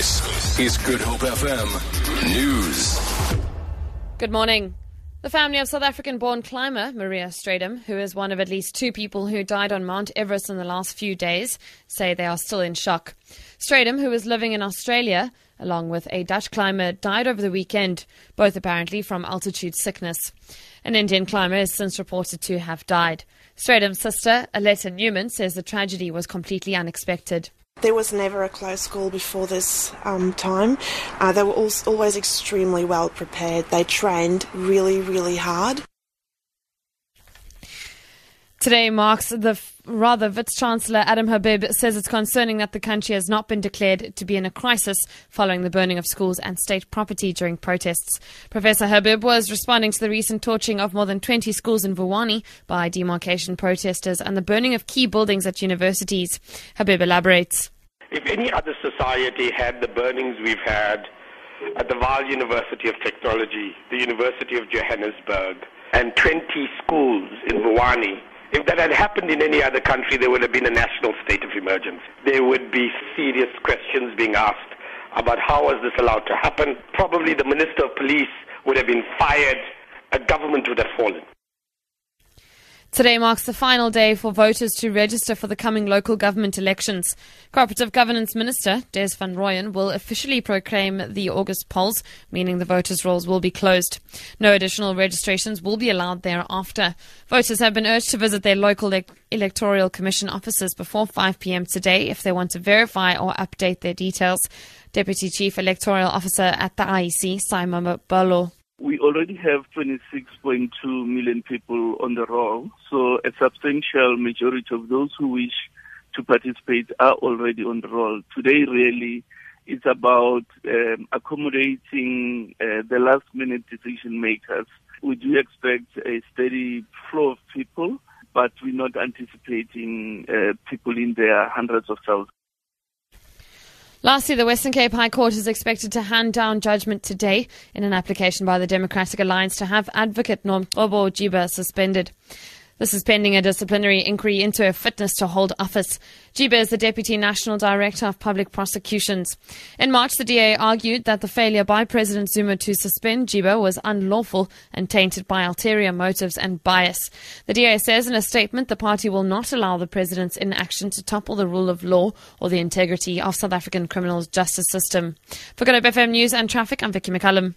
This is Good Hope FM News. Good morning. The family of South African born climber Maria Strydom, who is one of at least two people who died on Mount Everest in the last few days, say they are still in shock. Strydom, who was living in Australia, along with a Dutch climber, died over the weekend, both apparently from altitude sickness. An Indian climber is since reported to have died. Strydom's sister, Aletta Newman, says the tragedy was completely unexpected. There was never a close call before this um, time. Uh, they were always extremely well prepared. They trained really, really hard. Today marks the rather Vice Chancellor Adam Habib says it's concerning that the country has not been declared to be in a crisis following the burning of schools and state property during protests. Professor Habib was responding to the recent torching of more than 20 schools in Vuwani by demarcation protesters and the burning of key buildings at universities. Habib elaborates. If any other society had the burnings we've had at the Vaal University of Technology, the University of Johannesburg, and 20 schools in Vuwani, if that had happened in any other country, there would have been a national state of emergency. There would be serious questions being asked about how was this allowed to happen. Probably the Minister of Police would have been fired. A government would have fallen. Today marks the final day for voters to register for the coming local government elections. Cooperative Governance Minister Des van Rooyen will officially proclaim the August polls, meaning the voters' rolls will be closed. No additional registrations will be allowed thereafter. Voters have been urged to visit their local e- electoral commission offices before 5 p.m. today if they want to verify or update their details. Deputy Chief Electoral Officer at the IEC, Sy Mamabolo we already have 26.2 million people on the roll, so a substantial majority of those who wish to participate are already on the roll. Today, really, it's about um, accommodating uh, the last minute decision makers. We do expect a steady flow of people, but we're not anticipating uh, people in their hundreds of thousands. Lastly, the Western Cape High Court is expected to hand down judgment today in an application by the Democratic Alliance to have advocate Nomgcobo Jiba suspended. This is pending a disciplinary inquiry into her fitness to hold office. Jiba is the Deputy National Director of Public Prosecutions. In March, the DA argued that the failure by President Zuma to suspend Jiba was unlawful and tainted by ulterior motives and bias. The DA says in a statement the party will not allow the president's inaction to topple the rule of law or the integrity of South African criminal justice system. For Good FM News and Traffic, I'm Vicky McCullum.